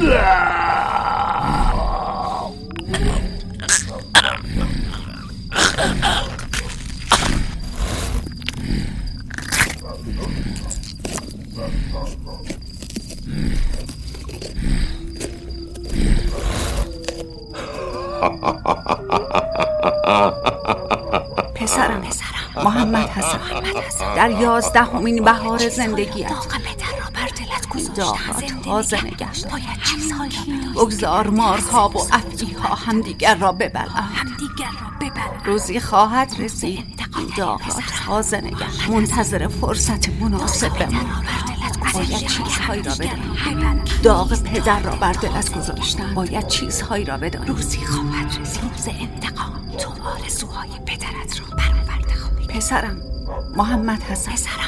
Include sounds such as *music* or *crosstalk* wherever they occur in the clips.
으아! پسرم پسرم. محمد حسن. در یازدهمین بهار زندگیت داغ تازه نگشت بگذار مارها و افعیها همدیگر را ببلند روزی خواهد رسید. داغ تازه نگشت منتظر فرصت مناسب بمان باید چیزهایی را بدانیم. داغ پدر را بر دلت گذاشتن باید چیزهایی را بدانیم. روزی خواهد رسید. روز انتقام. تو آرزوهای پدرت را برآورده خواهی پسرم محمد حسن. پسرم.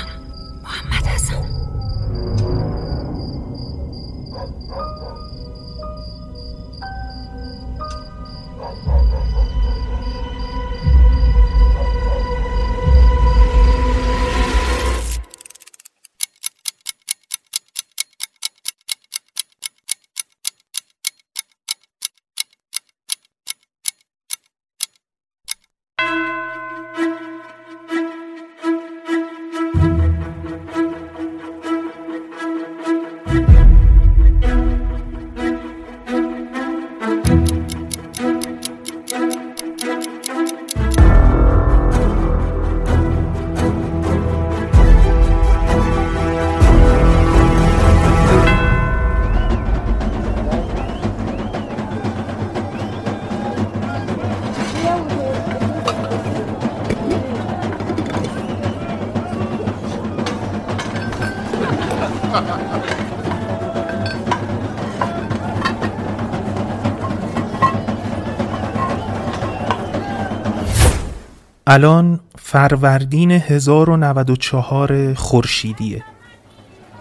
الان فروردین 1094 خورشیدیه.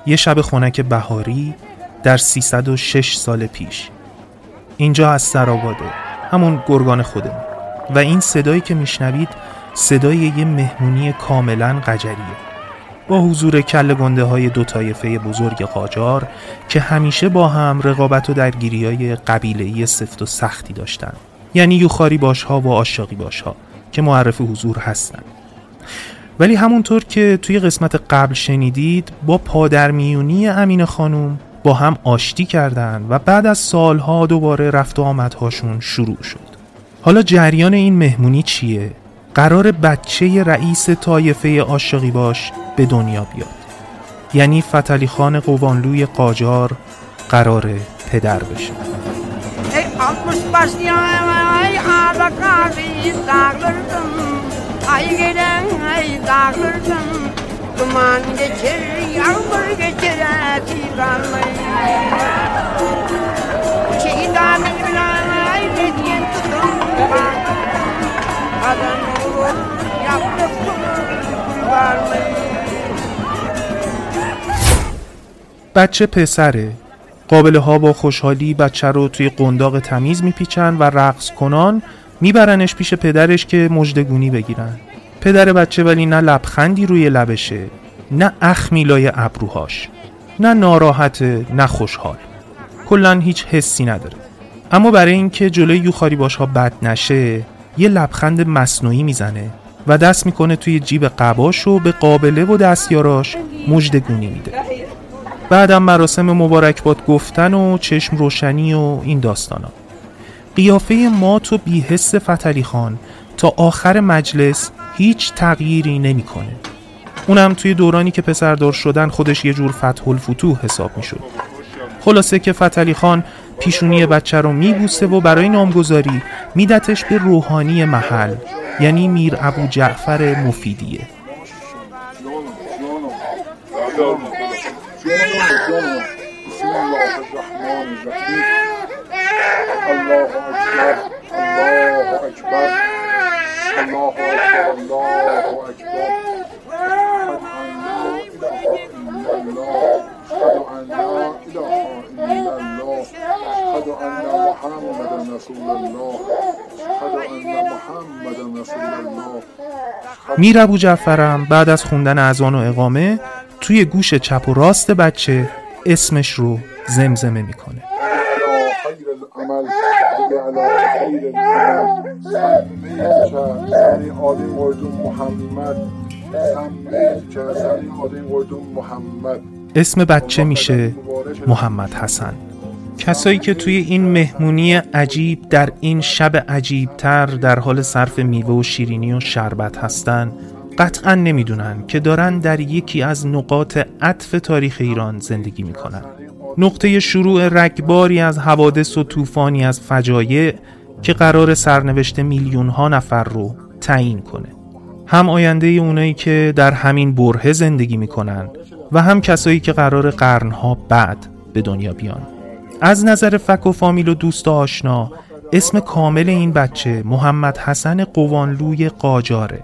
یه شب خونک بهاری در 306 سال پیش. اینجا از سراباده همون گرگان خودمون. و این صدایی که میشنوید صدای یه مهمونی کاملا قجریه. با حضور کل گنده های دو طایفه بزرگ قاجار که همیشه با هم رقابت و درگیری های قبیله سفت و سختی داشتن. یعنی یوخاری باش ها و آشاقی باش ها که معرف حضور هستن. ولی همونطور که توی قسمت قبل شنیدید با پادرمیونی امین خانوم با هم آشتی کردن و بعد از سالها دوباره رفت و آمدهاشون شروع شد. حالا جریان این مهمونی چیه؟ قرار بچه رئیس طایفه عاشقی باش به دنیا بیاد. یعنی فتلی خان قوانلوی قاجار قرار پدر بشه. Ay gelen ay dağlardan Duman geçer yağmur geçer atibanlayı Şeytan bilen ay dediyen tutun Adam olur yaptık kurbanlayı بچه پسره قابله ها با خوشحالی بچه رو توی قنداق تمیز میپیچن و رقص کنان میبرنش پیش پدرش که مجدگونی بگیرن. پدر بچه ولی نه لبخندی روی لبشه نه اخمی لای ابروهاش نه ناراحت نه خوشحال. کلا هیچ حسی نداره. اما برای اینکه جلوی یوخاری باش ها بد نشه یه لبخند مصنوعی می‌زنه و دست می‌کنه توی جیب قباش و به قابله و دستیاراش مجدگونی میده. بعدم مراسم مبارکباد گفتن و چشم روشنی و این داستانا قیافه مات و بیحس فتلی خان تا آخر مجلس هیچ تغییری نمی‌کنه. اونم توی دورانی که پسردار شدن خودش یه جور فتح الفتوح حساب می‌شد. خلاصه که فتلی خان پیشونی بچه رو میبوسه و برای نامگذاری میدتش به روحانی محل یعنی میر ابو جعفر مفیدیه الجنة بسم الله الرحمن الرحيم الله أكبر الله أكبر الله أكبر الله أكبر أشهد أن لا إله میر ابو جعفرم بعد از خوندن اذان و اقامه توی گوش چپ و راست بچه اسمش رو زمزمه می‌کنه. اسم بچه میشه محمد حسن. کسایی که توی این مهمونی عجیب در این شب عجیبتر در حال صرف میوه و شیرینی و شربت هستن قطعا نمی‌دونن که دارن در یکی از نقاط عطف تاریخ ایران زندگی می‌کنن. نقطه شروع رگباری از حوادث و طوفانی از فجایع که قرار سرنوشت میلیون ها نفر رو تعیین کنه. هم آینده اونایی که در همین بره زندگی می‌کنن و هم کسایی که قرار قرنها بعد به دنیا بیان. از نظر فک و فامیل و دوست و آشنا اسم کامل این بچه محمد حسن قوانلوی قاجاره.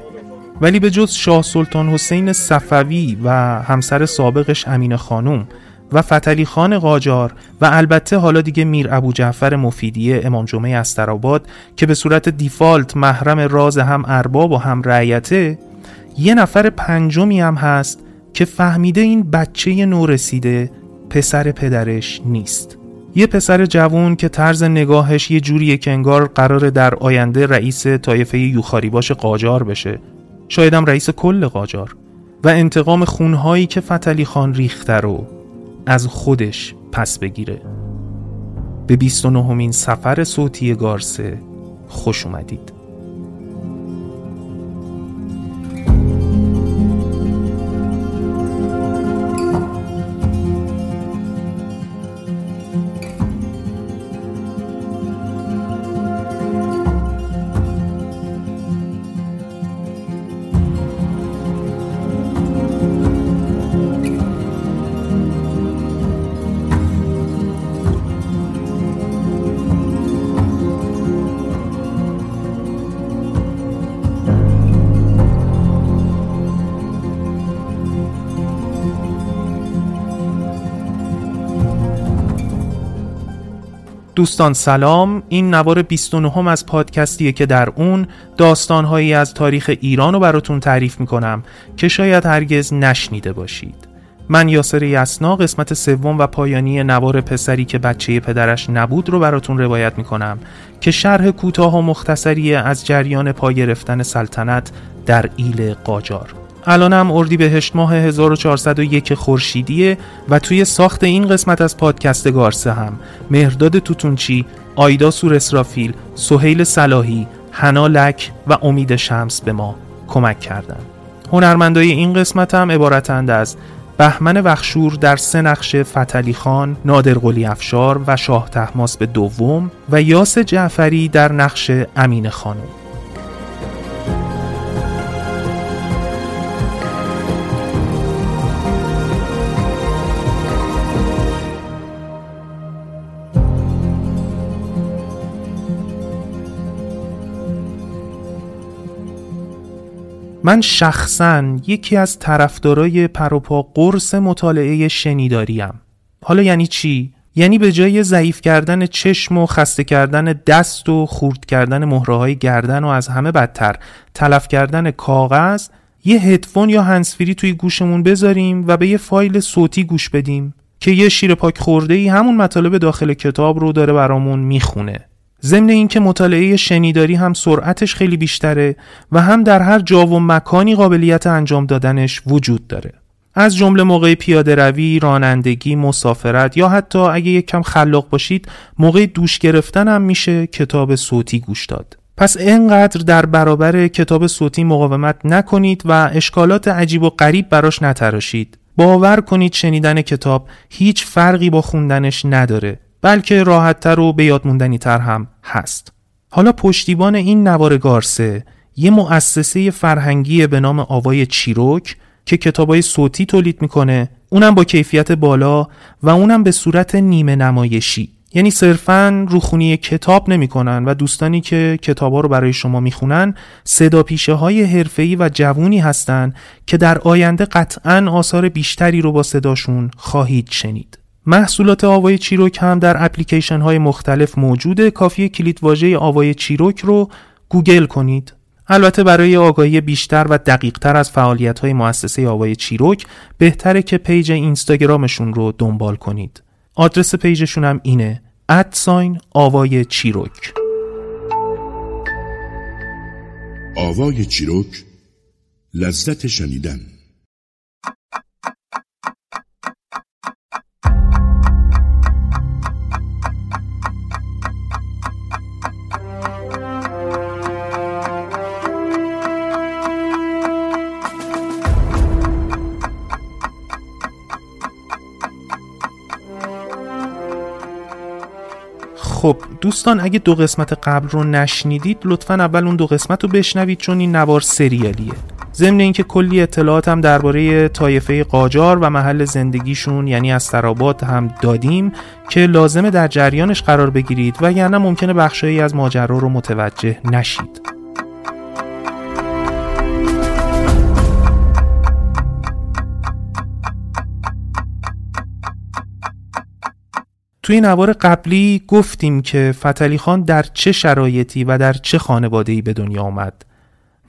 ولی به جز شاه سلطان حسین صفوی و همسر سابقش امین خانوم و فتلی خان قاجار و البته حالا دیگه میر ابو جعفر مفیدیه امام جمعه استراباد که به صورت دیفالت محرم راز هم ارباب و هم رعیته یه نفر پنجمی هم هست که فهمیده این بچه نورسیده پسر پدرش نیست. یه پسر جوون که طرز نگاهش یه جوریه که انگار قرار در آینده رئیس طایفه یوخاری باشه قاجار بشه. شایدم رئیس کل قاجار. و انتقام خونهایی که فتلی خان ریخته رو از خودش پس بگیره. به 29 سفر صوتی گارسه خوش اومدید. دوستان سلام. این نوار 29 از پادکستیه که در اون داستانهایی از تاریخ ایران رو براتون تعریف می‌کنم که شاید هرگز نشنیده باشید. من یاسر یسنا قسمت سوم و پایانی نوار پسری که بچه پدرش نبود رو براتون روایت می‌کنم که شرح کوتاه و مختصری از جریان پای گرفتن سلطنت در ایل قاجار. الانم اردی بهشت ماه 1401 خورشیدیه و توی ساخت این قسمت از پادکست گارسه هم مهرداد توتونچی، آیدا سور اسرافیل، سهیل صلاحی، حنا لک و امید شمس به ما کمک کردند. هنرمندای این قسمت هم عبارتند از بهمن وخشور در سه نقش فتلی خان، نادر قلی افشار و شاه تحماس به دوم و یاس جعفری در نقش امین خانم. من شخصا یکی از طرفدارای پروپا قرص مطالعه شنیداریم. حالا یعنی چی؟ یعنی به جای ضعیف کردن چشم و خسته کردن دست و خورد کردن مهره گردن و از همه بدتر تلف کردن کاغذ یه هدفون یا هنسفری توی گوشمون بذاریم و به یه فایل صوتی گوش بدیم که یه شیر پاک خورده ای همون مطالب داخل کتاب رو داره برامون می‌خونه. ضمن اینکه مطالعه شنیداری هم سرعتش خیلی بیشتره و هم در هر جا و مکانی قابلیت انجام دادنش وجود داره از جمله موقع پیاده روی، رانندگی، مسافرت یا حتی اگه یک کم خلاق باشید موقع دوش گرفتن هم میشه کتاب صوتی گوش داد. پس اینقدر در برابر کتاب صوتی مقاومت نکنید و اشکالات عجیب و غریب براش نتراشید. باور کنید شنیدن کتاب هیچ فرقی با خوندنش نداره بلکه راحتتر و به یادموندنی تر هم هست. حالا پشتیبان این نوار گارسه یه مؤسسه فرهنگی به نام آوای چیروک که کتابای صوتی تولید می‌کنه اونم با کیفیت بالا و اونم به صورت نیمه نمایشی یعنی صرفا روخونی کتاب نمی‌کنن و دوستانی که کتابا رو برای شما می‌خونن صدا پیشه های حرفه‌ای و جوونی هستند که در آینده قطعا آثار بیشتری رو با صداشون خواهید شنید. محصولات آوای چیروک هم در اپلیکیشن های مختلف موجوده. کافی کلید واژه آوای چیروک رو گوگل کنید. البته برای آگاهی بیشتر و دقیقتر از فعالیت های مؤسسه آوای چیروک بهتره که page اینستاگرامشون رو دنبال کنید. آدرس page شون هم اینه at sign آوای چیروک. آوای چیروک لذت شنیدن. خب دوستان اگه دو قسمت قبل رو نشنیدید لطفا اول اون دو قسمت رو بشنوید چون این نوار سریالیه. ضمن اینکه کلی اطلاعات هم درباره طایفه قاجار و محل زندگیشون یعنی استراباد هم دادیم که لازمه در جریانش قرار بگیرید و یعنی ممکنه بخشایی از ماجرا رو متوجه نشید. توی نوار قبلی گفتیم که فتلی خان در چه شرایطی و در چه خانواده‌ای به دنیا آمد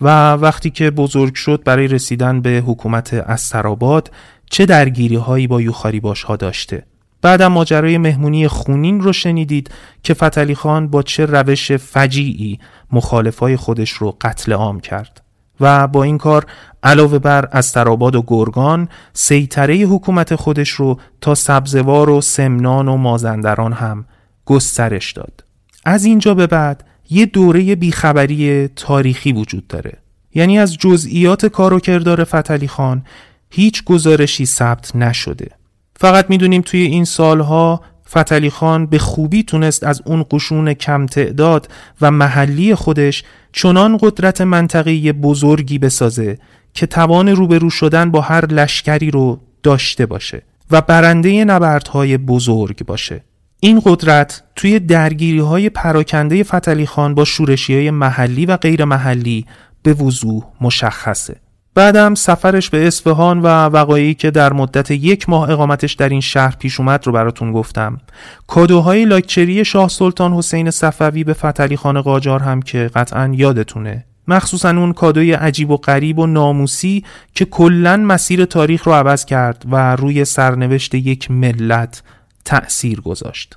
و وقتی که بزرگ شد برای رسیدن به حکومت استراباد چه درگیری هایی با یوخاری باش ها داشته؟ بعدم ماجرای مهمونی خونین رو شنیدید که فتلی خان با چه روش فجیعی مخالفای خودش رو قتل عام کرد و با این کار علاوه بر استراباد و گرگان سیطره حکومت خودش رو تا سبزوار و سمنان و مازندران هم گسترش داد. از اینجا به بعد یه دوره بیخبری تاریخی وجود داره. یعنی از جزئیات کار و کردار فتلی خان هیچ گزارشی ثبت نشده. فقط می‌دونیم توی این سالها فتلی خان به خوبی تونست از اون قشون کم تعداد و محلی خودش چنان قدرت منطقی بزرگی بسازه که توان روبرو شدن با هر لشکری رو داشته باشه و برنده نبردهای بزرگ باشه. این قدرت توی درگیری های پراکنده فتلی خان با شورشی های محلی و غیر محلی به وضوح مشخصه. بعدم سفرش به اصفهان و وقایعی که در مدت یک ماه اقامتش در این شهر پیش اومد رو براتون گفتم. کادوهای لاکچری شاه سلطان حسین صفوی به فتلی خان قاجار هم که قطعا یادتونه. مخصوصا اون کادوی عجیب و غریب و ناموسی که کلا مسیر تاریخ رو عوض کرد و روی سرنوشت یک ملت تأثیر گذاشت.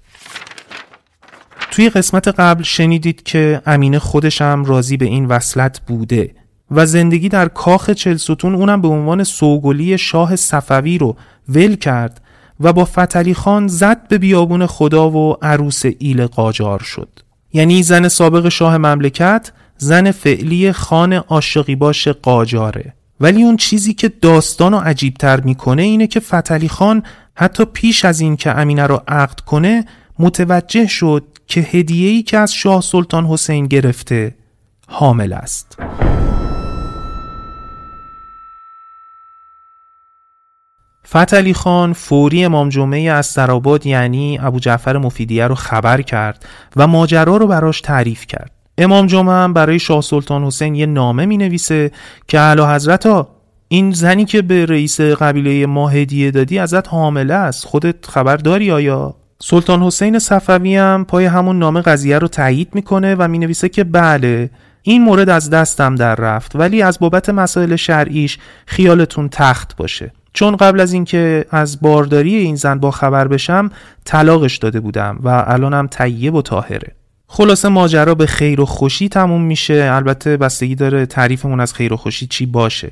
توی قسمت قبل شنیدید که امینه خودشم راضی به این وصلت بوده و زندگی در کاخ چلستون اونم به عنوان سوگلی شاه صفوی رو ول کرد و با فتلی خان زد به بیابون خدا و عروس ایل قاجار شد. یعنی زن سابق شاه مملکت زن فعلی خان عاشقی باش قاجاره. ولی اون چیزی که داستان رو عجیبتر می‌کنه اینه که فتلی خان حتی پیش از این که امینه رو عقد کنه متوجه شد که هدیه‌ای که از شاه سلطان حسین گرفته حامل است. فتلی خان فوری امام جمعه از سراباد یعنی ابو جعفر مفیدیه رو خبر کرد و ماجرا رو براش تعریف کرد. امام جمعه هم برای شاه سلطان حسین یه نامه می نویسه که اعلی حضرت ها این زنی که به رئیس قبیله ما هدیه دادی ازت حامله است. خودت خبر داری آیا؟ سلطان حسین صفوی هم پای همون نامه قضیه رو تایید می‌کنه و می نویسه که بله این مورد از دستم در رفت ولی از بابت مسائل شرعیش خیالتون تخت باشه. چون قبل از اینکه از بارداری این زن با خبر بشم طلاقش داده بودم و الانم طیب و طاهره. خلاصه ماجرا به خیر و خوشی تموم میشه. البته بستگی داره تعریفمون از خیر و خوشی چی باشه.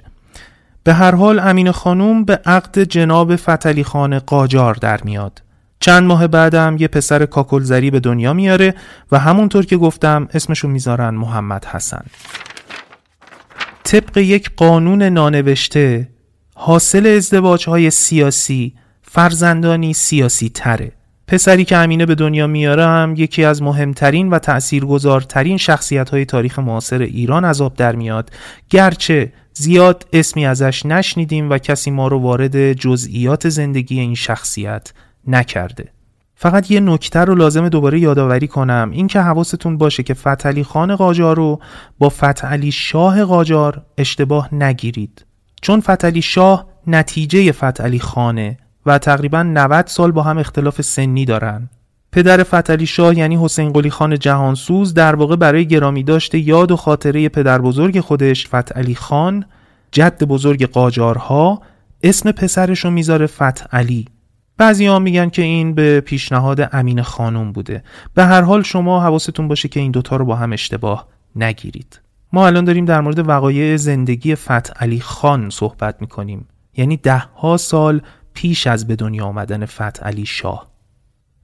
به هر حال امین خانوم به عقد جناب فتلی خان قاجار در میاد. چند ماه بعدم یه پسر کاکلزری به دنیا میاره و همونطور که گفتم اسمشو می‌ذارن محمد حسن. طبق یک قانون نانوشته حاصل ازدواج های سیاسی فرزندانی سیاسی تره. پسری که امینه به دنیا میاره هم یکی از مهمترین و تأثیرگذارترین شخصیت های تاریخ معاصر ایران از آب در میاد. گرچه زیاد اسمی ازش نشنیدیم و کسی ما رو وارد جزئیات زندگی این شخصیت نکرده. فقط یه نکته رو لازم دوباره یادآوری کنم. این که حواستون باشه که فتلی خان قاجار رو با فتلی شاه قاجار اشتباه نگیرید. چون فتلی شاه نتیجه فتلی خانه. و تقریبا 90 سال با هم اختلاف سنی دارن. پدر فتلی شاه یعنی حسین قلی خان جهانسوز در واقع برای گرامی داشته یاد و خاطره پدر بزرگ خودش فتعلی خان جد بزرگ قاجارها اسم پسرش رو می‌ذاره فتعلی بعضی ها میگن که این به پیشنهاد امین خانم بوده. به هر حال شما حواستون باشه که این دوتا رو با هم اشتباه نگیرید. ما الان داریم در مورد وقایع زندگی فتعلی خان صحبت می‌کنیم. یعنی ده ها سال پیش از به دنیا آمدن فتعلی شاه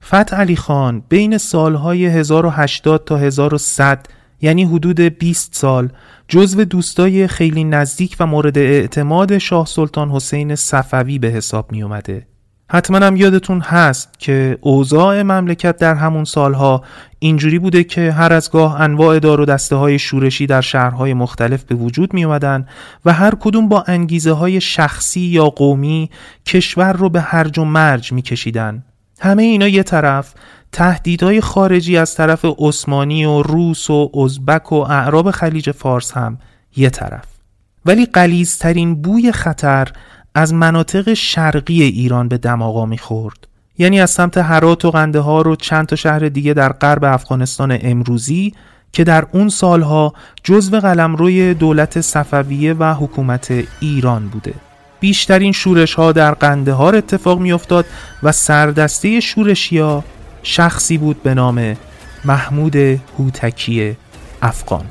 فتح علی خان بین سالهای 1080 تا 1100 یعنی حدود 20 سال جزو دوستای خیلی نزدیک و مورد اعتماد شاه سلطان حسین صفوی به حساب می اومده. حتما هم یادتون هست که اوضاع مملکت در همون سالها اینجوری بوده که هر از گاه انواع دار و دسته های شورشی در شهرهای مختلف به وجود می اومدن و هر کدوم با انگیزه های شخصی یا قومی کشور رو به هرج و مرج می کشیدن. همه اینا یه طرف تهدیدهای خارجی از طرف عثمانی و روس و ازبک و اعراب خلیج فارس هم یه طرف ولی قلیزترین بوی خطر از مناطق شرقی ایران به دماغا می‌خورد. یعنی از سمت هرات و قندهار و چند تا شهر دیگه در غرب افغانستان امروزی که در اون سالها جزو قلمروی دولت صفویه و حکومت ایران بوده. بیشترین شورش ها در قندهار اتفاق می افتاد و سردسته شورشیا شخصی بود به نام محمود هوتکی افغان.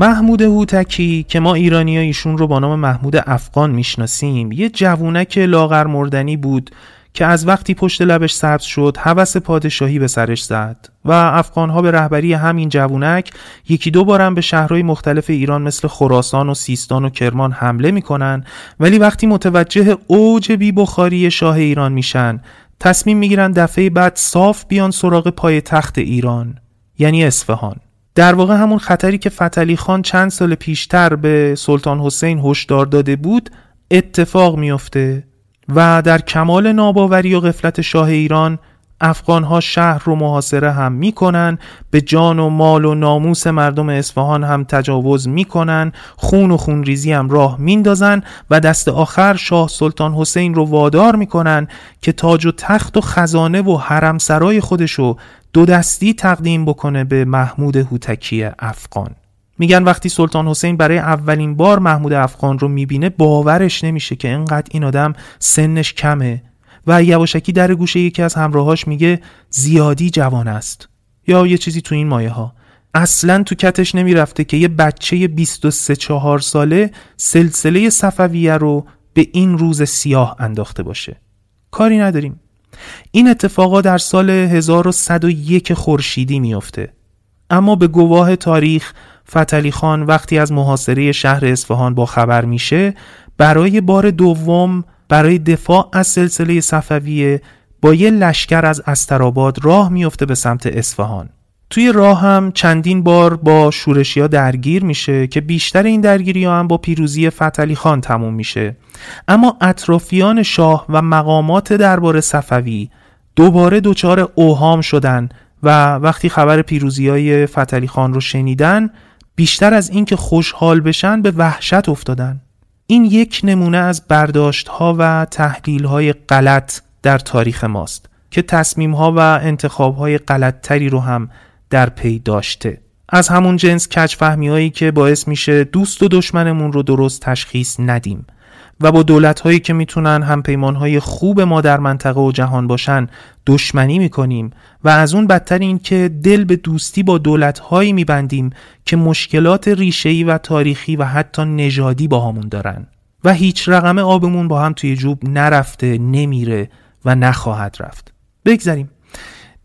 محمود هوتکی که ما ایرانی ایشون رو با نام محمود افغان می‌شناسیم یه جوونک لاغر مردنی بود که از وقتی پشت لبش سبز شد هوس پادشاهی به سرش زد و افغانها به رهبری همین جوونک یکی دو بارم به شهرهای مختلف ایران مثل خراسان و سیستان و کرمان حمله می‌کنن. ولی وقتی متوجه اوج بی بخاری شاه ایران میشن تصمیم می‌گیرن دفعه بعد صاف بیان سراغ پای تخت ایران یعنی اصفهان. در واقع همون خطری که فتلی خان چند سال پیشتر به سلطان حسین هشدار داده بود اتفاق میافته و در کمال ناباوری و غفلت شاه ایران افغانها شهر رو محاصره هم می‌کنن به جان و مال و ناموس مردم اصفهان هم تجاوز می‌کنن خون و خونریزی هم راه میندازن و دست آخر شاه سلطان حسین رو وادار می‌کنن که تاج و تخت و خزانه و حرم سرای خودشو دو دستی تقدیم بکنه به محمود هوتکی افغان. میگن وقتی سلطان حسین برای اولین بار محمود افغان رو می‌بینه باورش نمیشه که اینقدر این آدم سنش کمه و یواشکی در گوشه یکی از همراهاش میگه زیادی جوان است. یا یه چیزی تو این مایه ها اصلا تو کتش نمی‌رفته که یه بچه 23 4 ساله سلسله صفویه رو به این روز سیاه انداخته باشه. کاری نداریم. این اتفاقا در سال 1101 خورشیدی میافته. اما به گواه تاریخ فتلی خان وقتی از محاصره شهر اصفهان با خبر میشه برای بار دوم برای دفاع از سلسله صفویه با یه لشکر از استراباد راه میفته به سمت اصفهان. توی راه هم چندین بار با شورشی ها درگیر میشه که بیشتر این درگیری ها هم با پیروزی فتلی خان تموم میشه. اما اطرافیان شاه و مقامات دربار صفوی دوباره دچار اوهام شدن و وقتی خبر پیروزی های فتلی خان رو شنیدن بیشتر از اینکه خوشحال بشن به وحشت افتادن. این یک نمونه از برداشت ها و تحلیل های غلط در تاریخ ماست که تصمیم ها و انتخاب های غلط تری رو هم در پی داشته. از همون جنس فهمی هایی که باعث میشه دوست و دشمنمون رو درست تشخیص ندیم و با دولت هایی که می‌تونن هم پیمان های خوب ما در منطقه و جهان باشن دشمنی می‌کنیم و از اون بدتر این که دل به دوستی با دولت هایی میبندیم که مشکلات ریشه‌ای و تاریخی و حتی نژادی با همون دارن. و هیچ رقم آبمون با هم توی جوب نرفته نمیره و نخواهد رفت. بگذریم.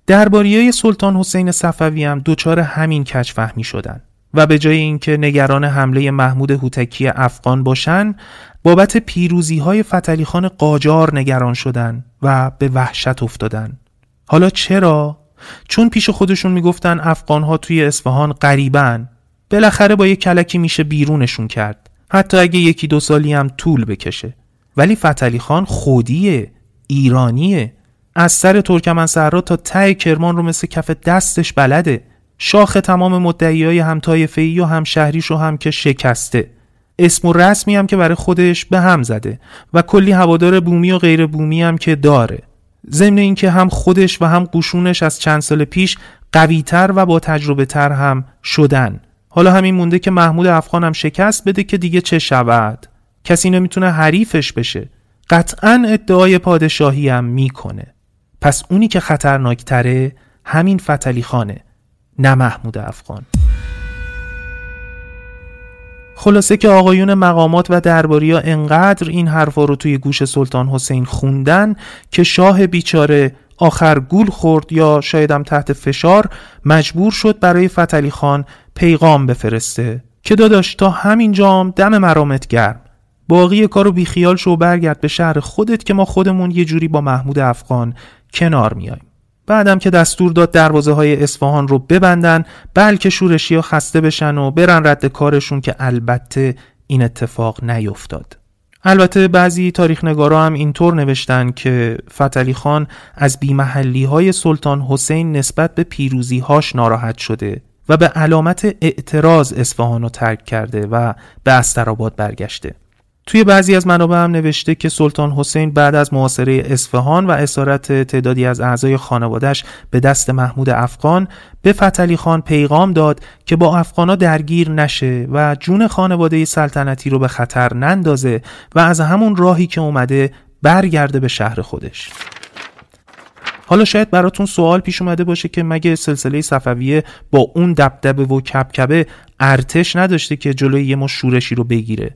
درباریای سلطان حسین صفوی هم دچار همین کچ فهمی شدن و به جای اینکه نگران حمله محمود هوتکی افغان باشن بابت پیروزی های فتلی خان قاجار نگران شدن و به وحشت افتادن. حالا چرا؟ چون پیش خودشون می‌گفتن افغانها توی اصفهان غریبن بالاخره با یه کلکی میشه بیرونشون کرد. حتی اگه یکی دو سالی هم طول بکشه. ولی فتلی خان خودیه ایرانیه. از سر ترکمن صحرا تا ته کرمان رو مثل کف دستش بلده. شاخ تمام مدعی های هم طایفه‌ای و هم شهریش رو هم که شکسته. اسم و رسمی هم که برای خودش به هم زده و کلی هوادار بومی و غیر بومی هم که داره. ضمن اینکه هم خودش و هم قشونش از چند سال پیش قویتر و با تجربه تر هم شدن. حالا همین مونده که محمود افغان هم شکست بده که دیگه چه شود. کسی نمی‌تونه حریفش بشه. قطعا ادعای پادشاهی هم می‌کنه. پس اونی که خطرناکتره همین فتلی خانه نه محمود افغان. خلاصه که آقایون مقامات و درباری ها انقدر این حرفا رو توی گوش سلطان حسین خوندن که شاه بیچاره آخر گول خورد یا شایدم تحت فشار مجبور شد برای فتلی خان پیغام بفرسته که داداش تا همین جام دم مرامت گرم. باقی کارو بیخیال شو برگرد به شهر خودت که ما خودمون یه جوری با محمود افغان کنار میایم بعدم که دستور داد دروازه های اصفهان رو ببندن بلکه شورشی ها خسته بشن و برن رد کارشون که البته این اتفاق نیفتاد. البته بعضی تاریخ نگارا هم اینطور نوشتن که فتلی خان از بیمحلی های سلطان حسین نسبت به پیروزی هاش ناراحت شده و به علامت اعتراض اصفهان رو ترک کرده و به استراباد برگشته. توی بعضی از منابع هم نوشته که سلطان حسین بعد از محاصره اصفهان و اسارت تعدادی از اعضای خانوادش به دست محمود افغان به فتلی خان پیغام داد که با افغانا درگیر نشه و جون خانواده سلطنتی رو به خطر نندازه و از همون راهی که اومده برگرده به شهر خودش. حالا شاید براتون سوال پیش اومده باشه که مگه سلسله صفویه با اون دبدبه و کبکبه ارتش نداشته که جلوی یه مش شورشی رو بگیره؟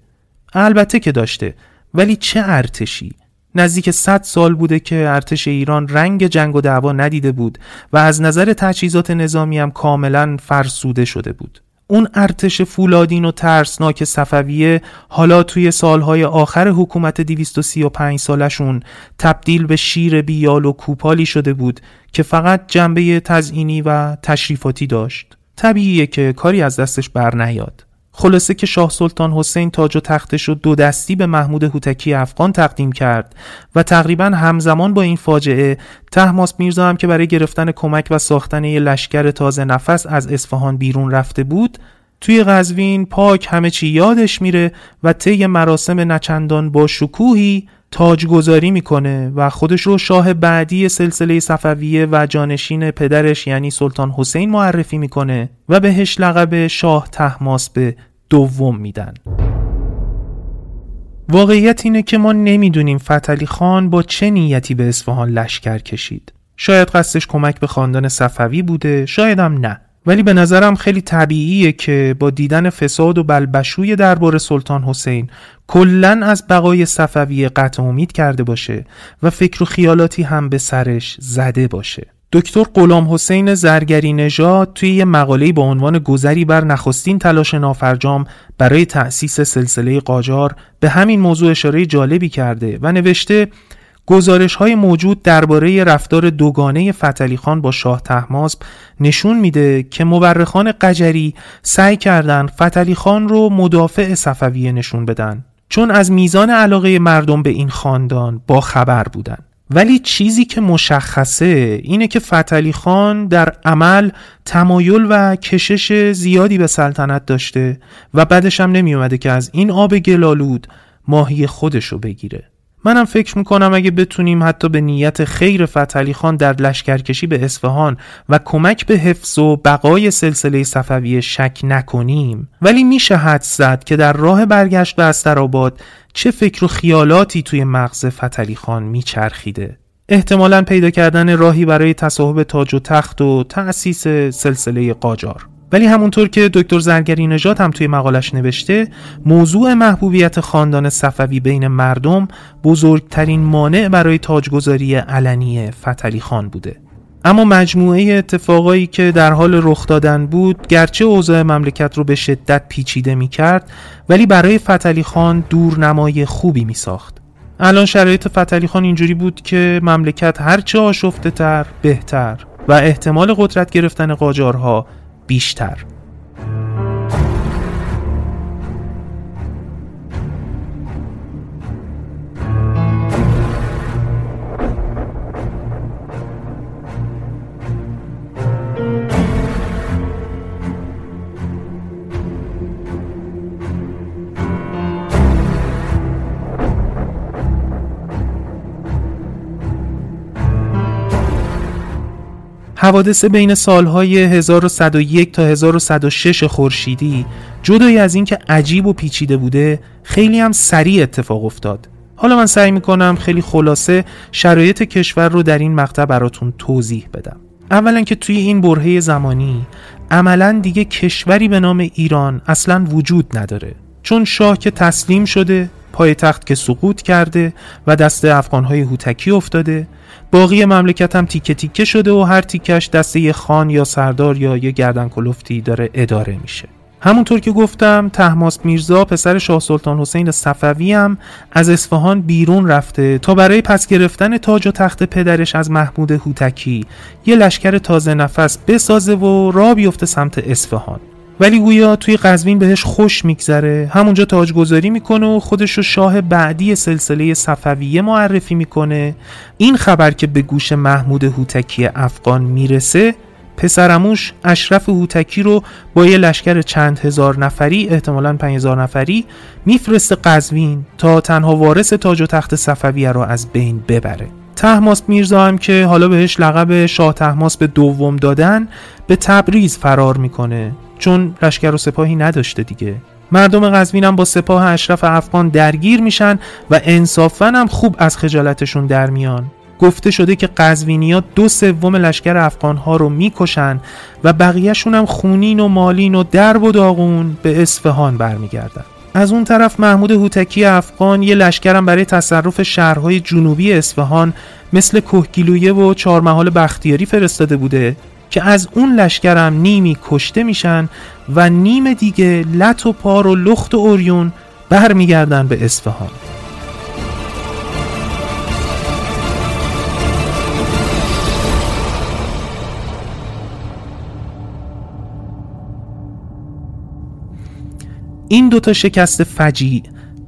البته که داشته. ولی چه ارتشی؟ نزدیک 100 سال بوده که ارتش ایران رنگ جنگ و دعوا ندیده بود و از نظر تجهیزات نظامی هم کاملا فرسوده شده بود. اون ارتش فولادین و ترسناک صفویه حالا توی سالهای آخر حکومت 235 سالشون تبدیل به شیر بیال و کوپالی شده بود که فقط جنبه تزئینی و تشریفاتی داشت. طبیعیه که کاری از دستش بر نیاد. خلاصه که شاه سلطان حسین تاج و تختش رو دو دستی به محمود هوتکی افغان تقدیم کرد و تقریبا همزمان با این فاجعه تحماس میرزا هم که برای گرفتن کمک و ساختن یه لشکر تازه نفس از اصفهان بیرون رفته بود توی قزوین پاک همه چی یادش میره و طی مراسم نچندان با شکوهی تاجگذاری می‌کنه و خودش رو شاه بعدی سلسله صفویه و جانشین پدرش یعنی سلطان حسین معرفی می‌کنه و بهش لقب شاه تحماس به دوم میدن. واقعیت اینه که ما نمی‌دونیم فتلی خان با چه نیتی به اصفهان لشکر کشید. شاید قصدش کمک به خاندان صفوی بوده شاید هم نه. ولی به نظرم خیلی طبیعیه که با دیدن فساد و بلبشوی دربار سلطان حسین کلا از بقای صفوی قطع امید کرده باشه و فکر و خیالاتی هم به سرش زده باشه. دکتر غلام حسین زرگری نژاد توی یه مقاله با عنوان گذری بر نخستین تلاش نافرجام برای تأسیس سلسله قاجار به همین موضوع اشاره جالبی کرده و نوشته گزارش های موجود درباره رفتار دوگانه فتلی خان با شاه تحماسب نشون میده که مورخان قجری سعی کردن فتلی خان رو مدافع صفویه نشون بدن. چون از میزان علاقه مردم به این خاندان با خبر بودن. ولی چیزی که مشخصه اینه که فتلی خان در عمل تمایل و کشش زیادی به سلطنت داشته و بعدش هم نمی که از این آب گلالود ماهی خودشو بگیره. منم فکر می‌کنم اگه بتونیم حتی به نیت خیر فتحعلی خان در لشکرکشی به اصفهان و کمک به حفظ و بقای سلسله صفوی شک نکنیم. ولی میشه حد زد که در راه برگشت به استراباد چه فکر و خیالاتی توی مغز فتحعلی خان میچرخیده. احتمالا پیدا کردن راهی برای تصاحب تاج و تخت و تأسیس سلسله قاجار. ولی همونطور که دکتر زرگری نژاد هم توی مقالش نوشته موضوع محبوبیت خاندان صفوی بین مردم بزرگترین مانع برای تاجگذاری علنی فتلی خان بوده. اما مجموعه اتفاقایی که در حال رخ دادن بود گرچه اوضاع مملکت رو به شدت پیچیده می کرد ولی برای فتلی خان دورنمای خوبی می ساخت الان شرایط فتلی خان اینجوری بود که مملکت هرچه آشفته تر بهتر و احتمال قدرت گرفتن قاجارها بیشتر. حوادث بین سالهای 1101 تا 1106 خورشیدی جدای از اینکه عجیب و پیچیده بوده خیلی هم سریع اتفاق افتاد. حالا من سعی می‌کنم خیلی خلاصه شرایط کشور رو در این مقطع براتون توضیح بدم. اولا که توی این برهه زمانی عملا دیگه کشوری به نام ایران اصلا وجود نداره. چون شاه که تسلیم شده پای تخت که سقوط کرده و دست افغانهای هوتکی افتاده. باقی مملکت هم تیکه تیکه شده و هر تیکش دست یه خان یا سردار یا یه گردن کلفتی داره اداره میشه. همونطور که گفتم تحماس میرزا پسر شاه سلطان حسین صفوی هم از اصفهان بیرون رفته تا برای پس گرفتن تاج و تخت پدرش از محمود هوتکی یه لشکر تازه نفس بسازه و را بیفته سمت اصفهان. ولی گویا توی قزوین بهش خوش میگذره. همونجا تاجگذاری می‌کنه و خودش رو شاه بعدی سلسله صفویه معرفی می‌کنه. این خبر که به گوش محمود هوتکی افغان می‌رسه پسرموش اشرف هوتکی رو با یه لشکر چند هزار نفری احتمالا پنج هزار نفری میفرسته قزوین تا تنها وارث تاج و تخت صفویه رو از بین ببره. تحماس میرزا هم که حالا بهش لقب شاه تحماس به دوم دادن به تبریز فرار می‌کنه. چون لشکر و سپاهی نداشته دیگه. مردم قزوین هم با سپاه اشرف افغان درگیر میشن و انصافا هم خوب از خجالتشون در میان. گفته شده که قزوینیا دو سوم لشکر افغان ها رو می‌کشن و بقیهشون هم خونین و مالین و درب و داغون به اصفهان برمیگردن. از اون طرف محمود هوتکی افغان یه لشکرم برای تصرف شهرهای جنوبی اصفهان مثل کوهگیلویه و چهارمحال بختیاری فرستاده بوده. که از اون لشکرم نیمی کشته میشن و نیم دیگه لط و پار و لخت و اوریون برمیگردن به اصفهان. این دوتا شکست فجیع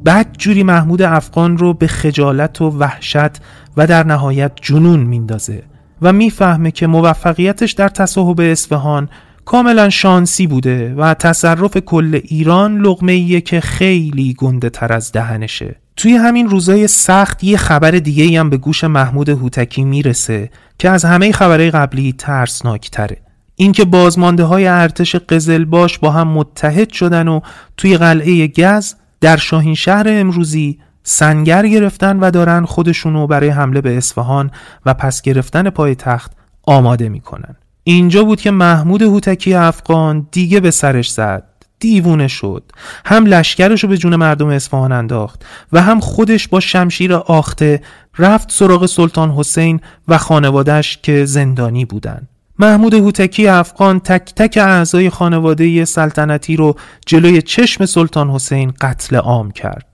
بد جوری محمود افغان رو به خجالت و وحشت و در نهایت جنون میندازه. و می‌فهمه که موفقیتش در تصاحب اصفهان کاملا شانسی بوده و تصرف کل ایران لغمه که خیلی گنده تر از دهنشه. توی همین روزای سخت یه خبر دیگه هم به گوش محمود هوتکی می‌رسه که از همه خبرهای قبلی ترسناک تره اینکه بازمانده های ارتش قزلباش با هم متحد شدن و توی قلعه گز در شاهین شهر امروزی سنگر گرفتن و دارن خودشونو برای حمله به اصفهان و پس گرفتن پای تخت آماده می‌کنن. اینجا بود که محمود هوتکی افغان دیگه به سرش زد. دیوونه شد. هم لشکرشو به جون مردم اصفهان انداخت و هم خودش با شمشیر آخته رفت سراغ سلطان حسین و خانوادش که زندانی بودن. محمود هوتکی افغان تک تک اعضای خانواده سلطنتی رو جلوی چشم سلطان حسین قتل عام کرد.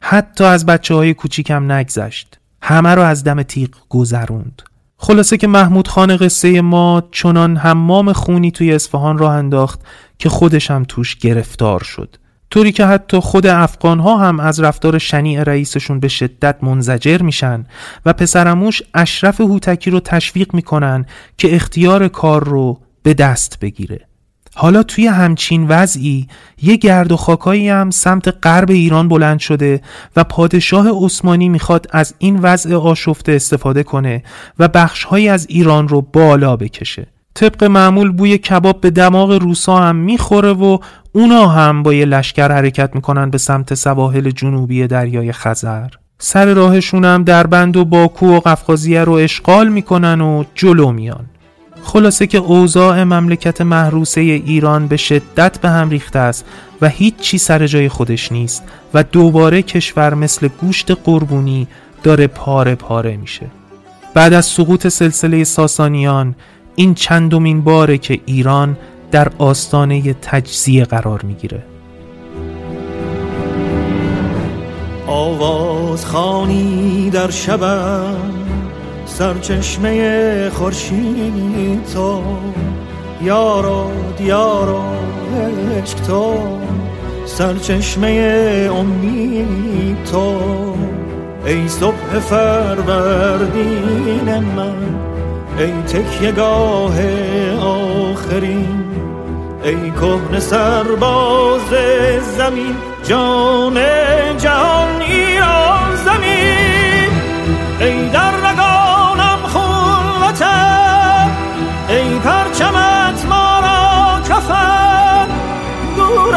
حتی از بچه های کوچیکم نگذشت. همه رو از دم تیغ گذروند. خلاصه که محمود خان قصه ما چنان حمام خونی توی اصفهان راه انداخت که خودش هم توش گرفتار شد. طوری که حتی خود افغان ها هم از رفتار شنیع رئیسشون به شدت منزجر میشن و پسرموش اشرف هوتکی رو تشویق می‌کنن که اختیار کار رو به دست بگیره. حالا توی همچین وضعی یه گرد و خاکایی هم سمت غرب ایران بلند شده و پادشاه عثمانی می‌خواد از این وضع آشفته استفاده کنه و بخشهایی از ایران رو بالا بکشه. طبق معمول بوی کباب به دماغ روسا هم می‌خوره و اونا هم با یه لشکر حرکت می‌کنن به سمت سواحل جنوبی دریای خزر. سر راهشون هم در بند و باکو و قفقازیه رو اشغال می‌کنن و جلو میان. خلاصه که اوضاع مملکت محروسه ایران به شدت به هم ریخته است و هیچ چی سر جای خودش نیست و دوباره کشور مثل گوشت قربونی داره پاره پاره میشه. بعد از سقوط سلسله ساسانیان این چندمین باره که ایران در آستانه تجزیه قرار می‌گیره. آواز خانی در شبم سرچشمه خورشید تو. یارو دیارو عشق تو. سرچشمه امید تو. ای صبح فروردین من ای تکیگاه آخرین. ای کهن سرباز زمین جان جهان ایران زمین. دور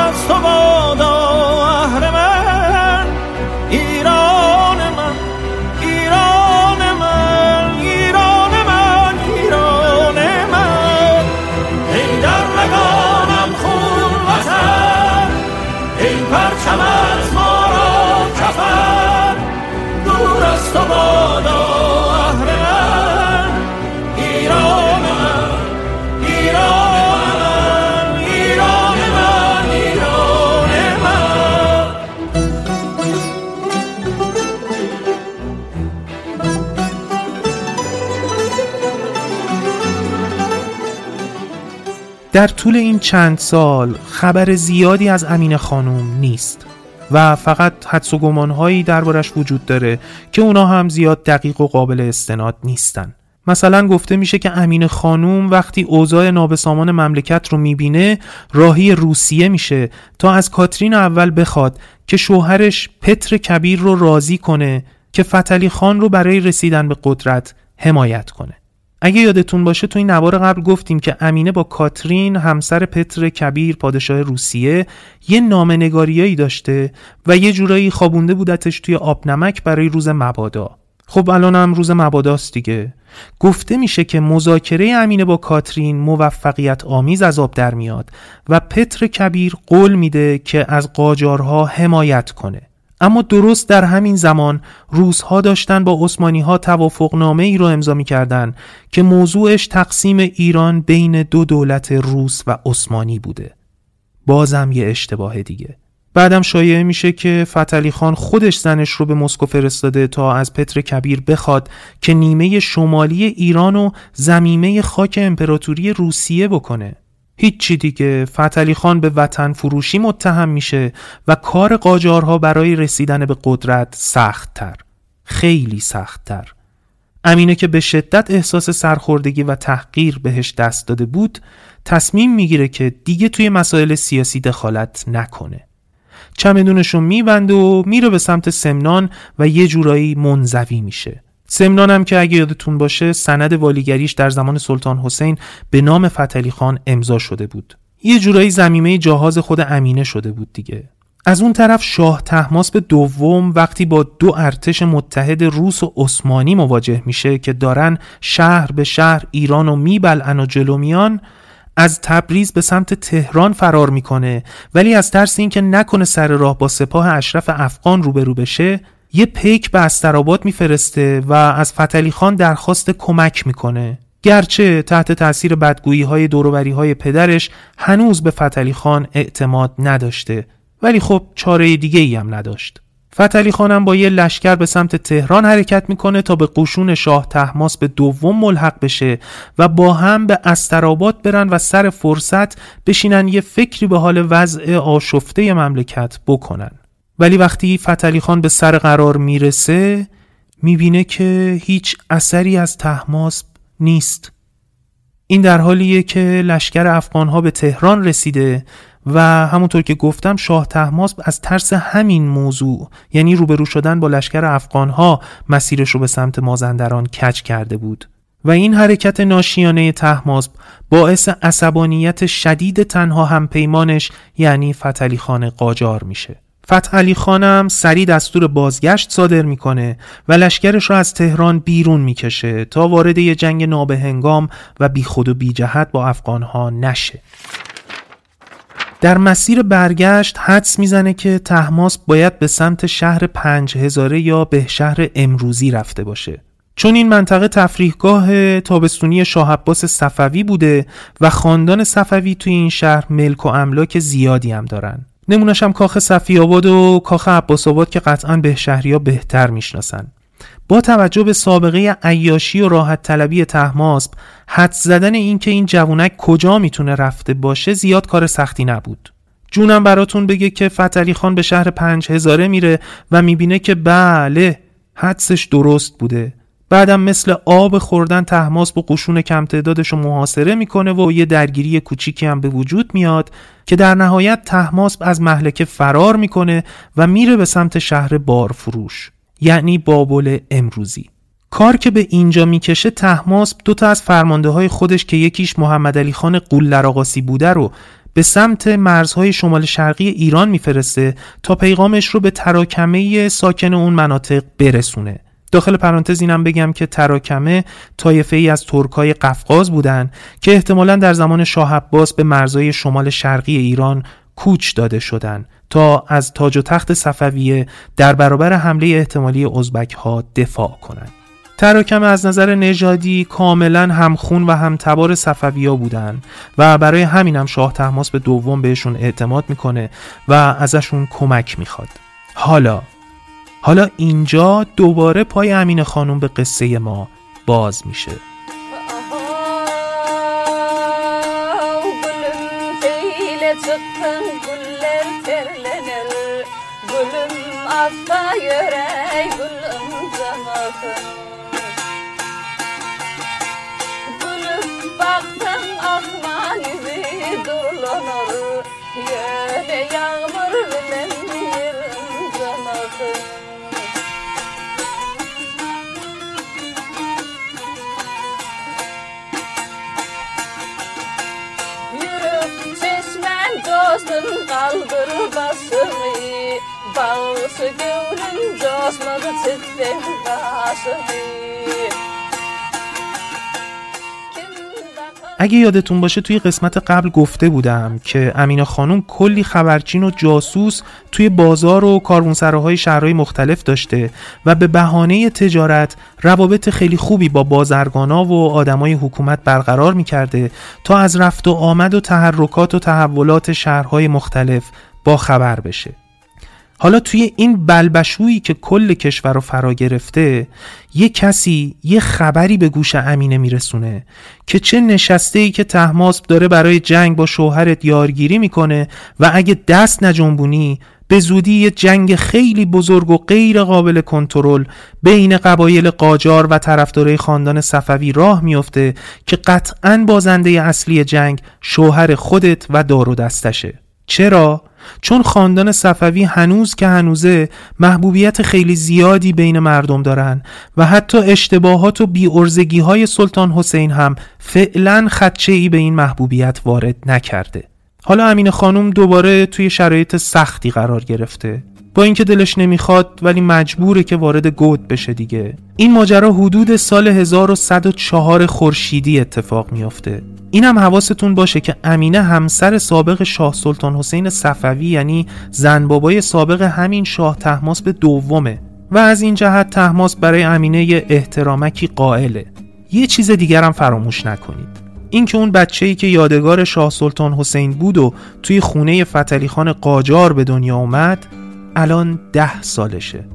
در طول این چند سال خبر زیادی از امین خانم نیست و فقط حدس و گمانهایی دربارش وجود داره که اونا هم زیاد دقیق و قابل استناد نیستن. مثلا گفته میشه که امین خانوم وقتی اوضاع نابسامان مملکت رو می‌بینه راهی روسیه میشه تا از کاترین اول بخواد که شوهرش پتر کبیر رو راضی کنه که فتلی خان رو برای رسیدن به قدرت حمایت کنه. اگه یادتون باشه تو این نوار قبل گفتیم که امینه با کاترین همسر پتر کبیر پادشاه روسیه یه نامنگاریایی داشته و یه جورایی خوابونده بودتش توی آب نمک برای روز مبادا. خب الان هم روز مباداست دیگه. گفته میشه که مذاکره امینه با کاترین موفقیت آمیز از آب در میاد و پتر کبیر قول میده که از قاجارها حمایت کنه. اما درست در همین زمان روزها داشتن با عثمانی ها توافقنامه ای رو امضا می کردن که موضوعش تقسیم ایران بین دو دولت روس و عثمانی بوده. بازم یه اشتباه دیگه. بعدم شایعه میشه که فتلی خان خودش زنش رو به مسکو فرستاده تا از پتر کبیر بخواد که نیمه شمالی ایران و زمیمه خاک امپراتوری روسیه بکنه. هیچی دیگه. فتلی خان به وطن فروشی متهم میشه و کار قاجارها برای رسیدن به قدرت سختتر. خیلی سختتر. امینه که به شدت احساس سرخوردگی و تحقیر بهش دست داده بود تصمیم می‌گیره که دیگه توی مسائل سیاسی دخالت نکنه. چمدونشو میبنده و میره به سمت سمنان و یه جورایی منزوی میشه. سمنانم که اگه یادتون باشه سند والیگریش در زمان سلطان حسین به نام فتلی خان امضا شده بود. یه جورایی زمیمه جهاز خود امینه شده بود دیگه. از اون طرف شاه به دوم وقتی با دو ارتش متحد روس و عثمانی مواجه میشه که دارن شهر به شهر ایران و میبلعن و جلو میان از تبریز به سمت تهران فرار می‌کنه. ولی از ترس اینکه نکنه سر راه با سپاه اشرف افغان روبرو بشه یه پیک به استراباد میفرسته و از فتلی خان درخواست کمک می‌کنه. گرچه تحت تاثیر بدگویی های دوروبری های پدرش هنوز به فتلی خان اعتماد نداشته ولی خب چاره دیگه ای هم نداشت. فتلی خانم با یه لشکر به سمت تهران حرکت می‌کنه تا به قشون شاه تحماس به دوم ملحق بشه و با هم به استراباد برن و سر فرصت بشینن یه فکری به حال وضع آشفته مملکت بکنن. ولی وقتی فتلی خان به سر قرار می‌رسه می‌بینه که هیچ اثری از تحماسب نیست. این در حالیه که لشکر افغانها به تهران رسیده و همونطور که گفتم شاه تحماسب از ترس همین موضوع یعنی روبرو شدن با لشکر افغانها مسیرش رو به سمت مازندران کج کرده بود. و این حرکت ناشیانه تحماسب باعث عصبانیت شدید تنها همپیمانش یعنی فتلی خان قاجار میشه. فتح علی خانم سریع دستور بازگشت صادر می‌کنه و لشکرش را از تهران بیرون می‌کشه تا وارد یه جنگ نابهنگام و بیخود و بی جهت با افغانها نشه. در مسیر برگشت حدس می‌زنه که تحماس باید به سمت شهر پنج هزاره یا به شهر امروزی رفته باشه. چون این منطقه تفریحگاه تابستونی شاه عباس صفوی بوده و خاندان صفوی توی این شهر ملک و املاک زیادی هم دارن. نمونش هم کاخ صفی آباد و کاخ عباس آباد که قطعا به شهری ها بهتر می‌شناسن. با توجه به سابقه عیاشی و راحت طلبی تحماسب حد زدن اینکه این جوونک کجا می‌تونه رفته باشه زیاد کار سختی نبود. جونم براتون بگه که فتلی خان به شهر پنج هزاره میره و می‌بینه که بله حدسش درست بوده. بعدم مثل آب خوردن تحماس با قشون کم تعدادش رو محاصره می‌کنه و یه درگیری کوچیکی هم به وجود میاد. که در نهایت تحماس از محلکه فرار می‌کنه و میره به سمت شهر بارفروش یعنی بابل امروزی. کار که به اینجا می‌کشه تحماس دو تا از فرمانده های خودش که یکیش محمد علی خان قول بوده رو به سمت مرزهای شمال شرقی ایران میفرسته تا پیغامش رو به تراکمه ساکن اون مناطق برسونه. داخل پرانتز اینم بگم که تراکمه طایفه ای از ترکای قفقاز بودن که احتمالا در زمان شاه عباس به مرزهای شمال شرقی ایران کوچ داده شدند تا از تاج و تخت صفویه در برابر حمله احتمالی ازبک ها دفاع کنند. تراکم از نظر نژادی کاملا همخون و همتبار صفویا بودن و برای همینم هم شاه تحماس به دوم بهشون اعتماد می‌کنه و ازشون کمک می‌خواد حالا حالا اینجا دوباره پای امین خانم به قصه ما باز میشه Dostum kaldır kaldırmasını Bağısı gülün coşmadı titrin kaşını اگه یادتون باشه توی قسمت قبل گفته بودم که امینه خانم کلی خبرچین و جاسوس توی بازار و کاروانسراهای شهرهای مختلف داشته و به بهانه تجارت روابط خیلی خوبی با بازرگانا و آدمای حکومت برقرار می‌کرده تا از رفت و آمد و تحرکات و تحولات شهرهای مختلف با خبر بشه. حالا توی این بلبشویی که کل کشور رو فرا گرفته یه کسی یه خبری به گوش امینه میرسونه که چه نشسته ای که تحماسب داره برای جنگ با شوهرت یارگیری می‌کنه و اگه دست نجنبونی به زودی یه جنگ خیلی بزرگ و غیر قابل کنترل بین قبایل قاجار و طرفدارای خاندان صفوی راه میفته که قطعا بازنده اصلی جنگ شوهر خودت و دار و دستشه چرا؟ چون خاندان صفوی هنوز که هنوزه محبوبیت خیلی زیادی بین مردم دارن و حتی اشتباهات و بیارزگی های سلطان حسین هم فعلا خدچه ای به این محبوبیت وارد نکرده. حالا امین خانم دوباره توی شرایط سختی قرار گرفته. با اینکه دلش نمی‌خواد ولی مجبوره که وارد گود بشه دیگه. این ماجرا حدود سال 1104 خورشیدی اتفاق میافته. اینم حواستون باشه که امینه همسر سابق شاه سلطان حسین صفوی یعنی زن بابای سابق همین شاه تحماس به دومه. و از این جهت تحماس برای امینه یه احترامکی قائله. یه چیز دیگر هم فراموش نکنید. اینکه اون بچه ای که یادگار شاه سلطان حسین بود و توی خونه فتلی خان قاجار به دنیا اومد الان ده سالشه.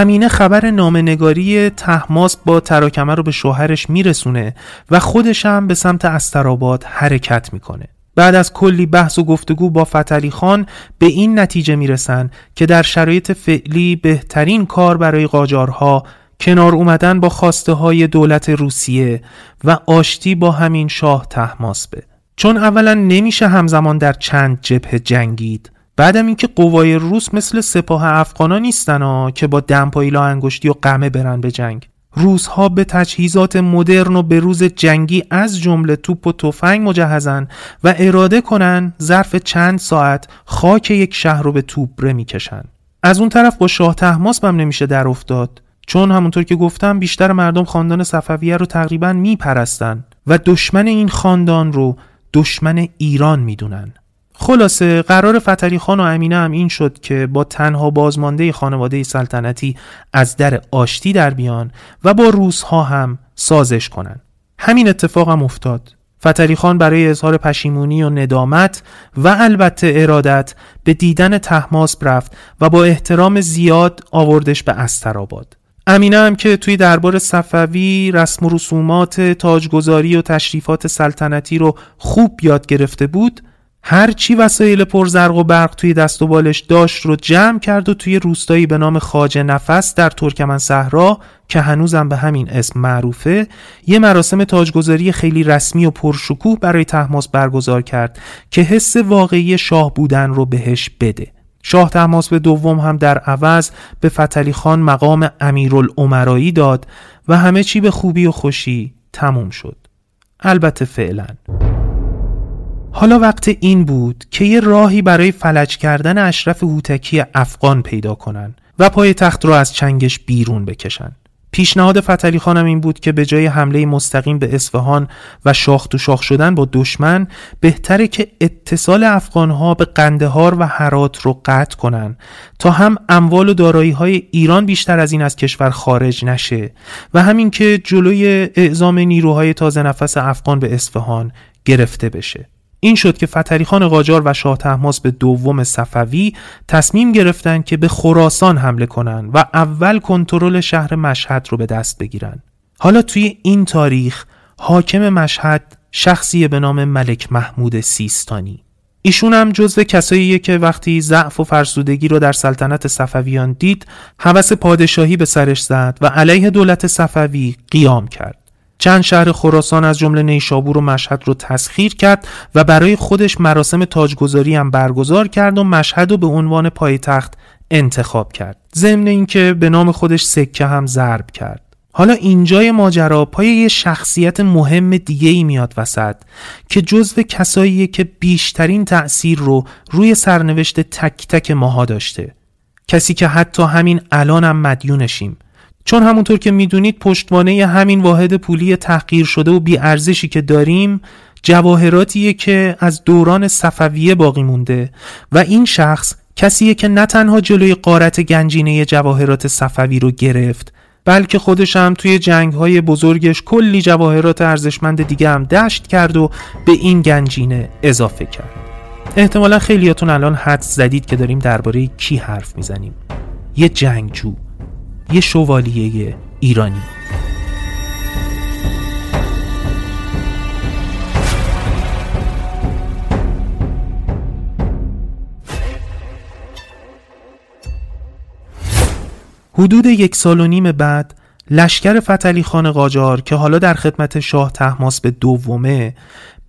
امینه خبر نامنگاری تحماس با تراکمه رو به شوهرش میرسونه و خودش هم به سمت استراباد حرکت می‌کنه. بعد از کلی بحث و گفتگو با فتلی خان به این نتیجه می‌رسن که در شرایط فعلی بهترین کار برای قاجارها کنار اومدن با خواسته های دولت روسیه و آشتی با همین شاه تحماسبه چون اولا نمیشه همزمان در چند جبهه جنگید بعدم اینکه قوای روس مثل سپاه افغانا نیستن ها که با دمپایلا انگشتی و قمه برن به جنگ. روس ها به تجهیزات مدرن و به روز جنگی از جمله توپ و تفنگ مجهزن و اراده کنن ظرف چند ساعت خاک یک شهر رو به توبره می‌کشن از اون طرف با شاه تحماس هم نمیشه در افتاد. چون همونطور که گفتم بیشتر مردم خاندان صفویه رو تقریبا میپرستن و دشمن این خاندان رو دشمن ایران می‌دونن. خلاصه قرار فتری خان و امینه هم این شد که با تنها بازمانده خانواده سلطنتی از در آشتی در بیان و با روزها هم سازش کنن. همین اتفاق هم افتاد. فتری خان برای اظهار پشیمونی و ندامت و البته ارادت به دیدن تحماسب رفت و با احترام زیاد آوردش به استراباد. امینه هم که توی دربار صفوی رسم و رسومات تاجگذاری و تشریفات سلطنتی رو خوب یاد گرفته بود هر چی وسایل پرزرق و برق توی دست و بالش داشت رو جمع کرد و توی روستایی به نام خاج نفس در ترکمن صحرا که هنوزم به همین اسم معروفه یه مراسم تاجگذاری خیلی رسمی و پرشکوه برای تحماس برگزار کرد که حس واقعی شاه بودن رو بهش بده. شاه تحماس به دوم هم در عوض به فتلی خان مقام امیرالعمرایی داد و همه چی به خوبی و خوشی تموم شد. البته فعلا. حالا وقت این بود که یه راهی برای فلج کردن اشرف هوتکی افغان پیدا کنن و پای تخت رو از چنگش بیرون بکشن. پیشنهاد فتلی خانم این بود که به جای حمله مستقیم به اصفهان و شاخ تو شاخ شدن با دشمن بهتره که اتصال افغانها به قندهار و هرات رو قطع کنن تا هم اموال و دارایی های ایران بیشتر از این از کشور خارج نشه و همین که جلوی اعزام نیروهای تازه نفس افغان به اصفهان گرفته بشه. این شد که فتری خان قاجار و شاه تحماس به دوم صفوی تصمیم گرفتند که به خراسان حمله کنند و اول کنترل شهر مشهد رو به دست بگیرن. حالا توی این تاریخ حاکم مشهد شخصی به نام ملک محمود سیستانی ایشون هم جزو کساییه که وقتی ضعف و فرسودگی رو در سلطنت صفویان دید هوس پادشاهی به سرش زد و علیه دولت صفوی قیام کرد چند شهر خراسان از جمله نیشابور و مشهد رو تسخیر کرد و برای خودش مراسم تاجگذاری هم برگزار کرد و مشهد رو به عنوان پایتخت انتخاب کرد. ضمن اینکه به نام خودش سکه هم ضرب کرد. حالا اینجای ماجرا پای یه شخصیت مهم دیگه ای میاد وسط که جزو کساییه که بیشترین تأثیر رو روی سرنوشت تک تک ماها داشته. کسی که حتی همین الانم هم مدیونشیم. چون همونطور که می‌دونید پشتوانه همین واحد پولی تحقیر شده و بیارزشی که داریم جواهراتیه که از دوران صفویه باقی مونده و این شخص کسیه که نه تنها جلوی قارت گنجینه جواهرات صفوی رو گرفت بلکه خودش هم توی جنگ های بزرگش کلی جواهرات ارزشمند دیگه هم دشت کرد و به این گنجینه اضافه کرد. احتمالا خیلیاتون الان حد زدید که داریم درباره کی حرف می‌زنیم. یه جنگجو. یه شوالیه ایرانی. حدود یک سال و نیم بعد لشکر فتلی خان قاجار که حالا در خدمت شاه تحماس به دومه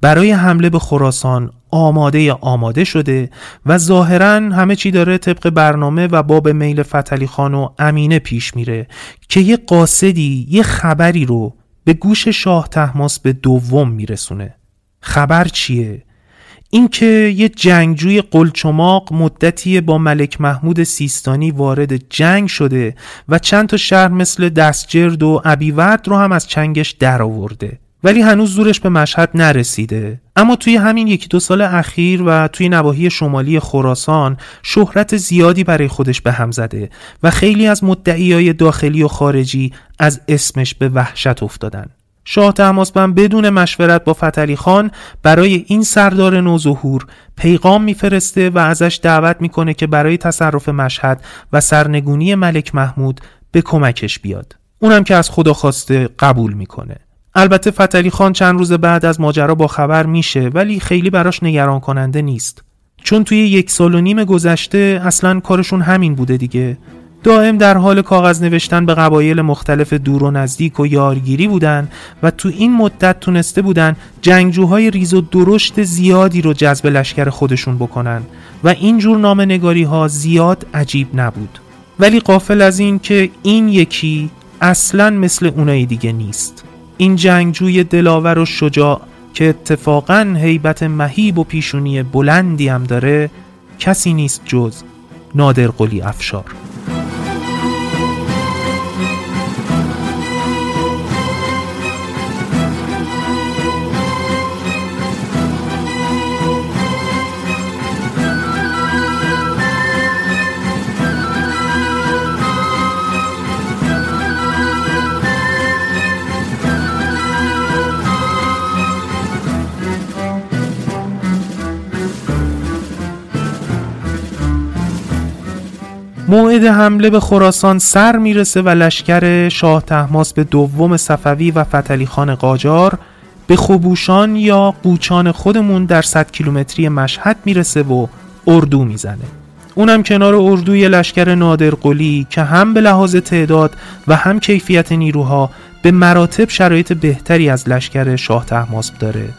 برای حمله به خراسان آماده آماده شده و ظاهرا همه چی داره طبق برنامه و باب میل فتلی خان و امینه پیش میره که یه قاصدی یه خبری رو به گوش شاه تحماس به دوم میرسونه خبر چیه؟ اینکه یه جنگجوی قلچماق مدتی با ملک محمود سیستانی وارد جنگ شده و چند تا شهر مثل دستجرد و عبیورد رو هم از چنگش درآورده. ولی هنوز زورش به مشهد نرسیده. اما توی همین یکی دو سال اخیر و توی نواحی شمالی خراسان شهرت زیادی برای خودش به هم زده و خیلی از مدعیای داخلی و خارجی از اسمش به وحشت افتادن. شاه تماسبن بدون مشورت با فتلی خان برای این سردار نوظهور پیغام میفرسته و ازش دعوت می‌کنه که برای تصرف مشهد و سرنگونی ملک محمود به کمکش بیاد. اونم که از خدا خواسته قبول می‌کنه. البته فتلی خان چند روز بعد از ماجرا با خبر میشه ولی خیلی براش نگران کننده نیست. چون توی یک سال و نیم گذشته اصلا کارشون همین بوده دیگه. دائم در حال کاغذ نوشتن به قبایل مختلف دور و نزدیک و یارگیری بودن و تو این مدت تونسته بودن جنگجوهای ریز و درشت زیادی رو جذب لشکر خودشون بکنن. و این جور نامنگاری ها زیاد عجیب نبود. ولی قافل از این که این یکی اصلا مثل اونای دیگه نیست. این جنگجوی دلاور و شجاع که اتفاقا هیبت مهیب و پیشونی بلندی هم داره کسی نیست جز نادر قلی افشار. موعد حمله به خراسان سر می‌رسه و لشکر شاه تحماس به دوم صفوی و فتلی خان قاجار به خبوشان یا قوچان خودمون در 100 کیلومتری مشهد می‌رسه و اردو می‌زنه. اونم کنار اردوی لشکر نادر قلی که هم به لحاظ تعداد و هم کیفیت نیروها به مراتب شرایط بهتری از لشکر شاه تحماسب داره.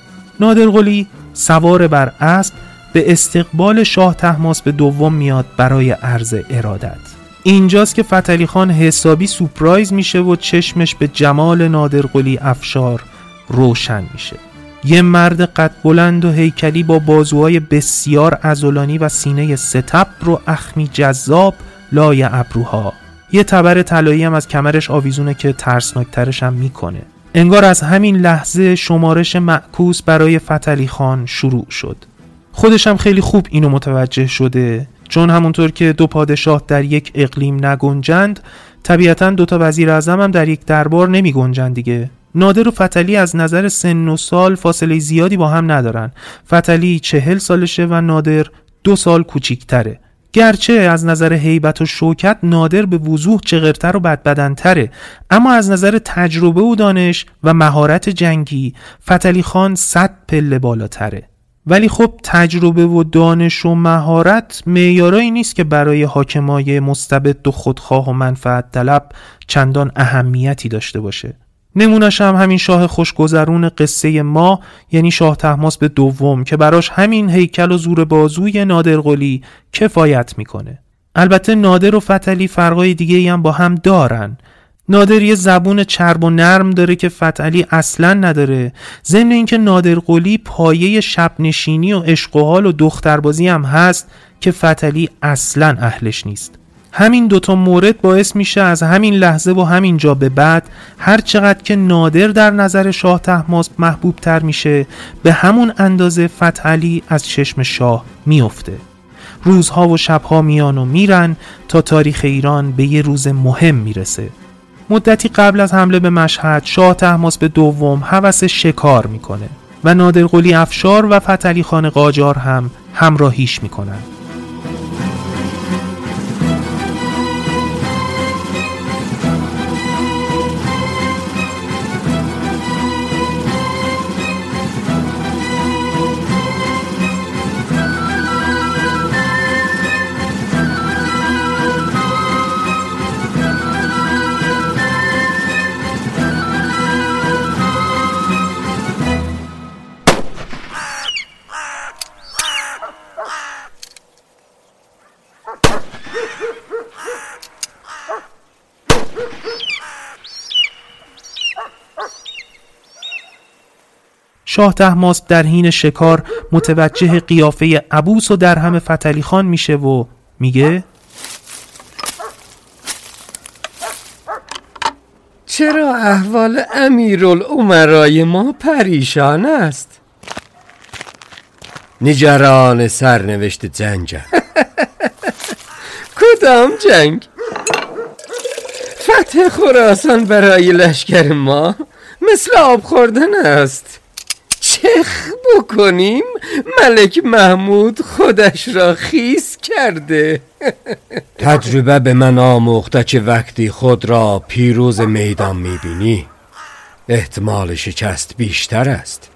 نادر قلی سوار بر اسب به استقبال شاه تحماس به دوم میاد برای عرض ارادت. اینجاست که فتلی خان حسابی سپرایز میشه و چشمش به جمال نادر قلی افشار روشن میشه. یه مرد قد بلند و هیکلی با بازوهای بسیار ازولانی و سینه ستب رو اخمی جذاب لای ابروها. یه تبر طلایی هم از کمرش آویزونه که ترسناکترش هم می‌کنه. انگار از همین لحظه شمارش معکوس برای فتلی خان شروع شد. خودش هم خیلی خوب اینو متوجه شده. چون همونطور که دو پادشاه در یک اقلیم نگنجند طبیعتا دو تا وزیر اعظم هم در یک دربار نمی گنجند دیگه. نادر و فتلی از نظر سن و سال فاصله زیادی با هم ندارن. فتلی چهل سالشه و نادر دو سال کوچیکتره. گرچه از نظر هیبت و شوکت نادر به وضوح چغرتر و بدبدنتره. اما از نظر تجربه و دانش و مهارت جنگی فتلی خان صد پله بالاتره. ولی خب تجربه و دانش و مهارت معیارایی نیست که برای حاکمای مستبد و خودخواه و منفعت طلب چندان اهمیتی داشته باشه. نمونش هم همین شاه خوشگذرون قصه ما یعنی شاه تحماس به دوم که براش همین هیکل و زور بازوی نادرقلی کفایت می‌کنه. البته نادر و فتلی فرقای دیگه هم با هم دارن. نادر یه زبون چرب و نرم داره که فتلی اصلا نداره. ضمن اینکه نادر قلی پایه شب نشینی و عشق و حال و دختربازی هم هست که فتلی اصلا اهلش نیست. همین دوتا مورد باعث میشه از همین لحظه و همین جا به بعد هر چقدر که نادر در نظر شاه تحماس محبوب تر میشه به همون اندازه فتحعلی از چشم شاه میفته روزها و شبها میان و میرن تا تاریخ ایران به یه روز مهم می‌رسه. مدتی قبل از حمله به مشهد شاه تحماس به دوم حوس شکار می‌کنه و نادرقلی افشار و فتلی خان قاجار هم همراهیش می‌کنن شاه تحماس در حین شکار متوجه قیافه عبوس و درهم فتلی خان میشه و میگه چرا احوال امیرالعمرای ما پریشان است؟ نگران سرنوشت جنگ *laughs* کدام جنگ؟ فتح خراسان برای لشکر ما مثل آب خوردن است. چخ بکنیم؟ ملک محمود خودش را خیس کرده. تجربه به من آموخته که وقتی خود را پیروز میدان می‌بینی. احتمال شکست بیشتر است.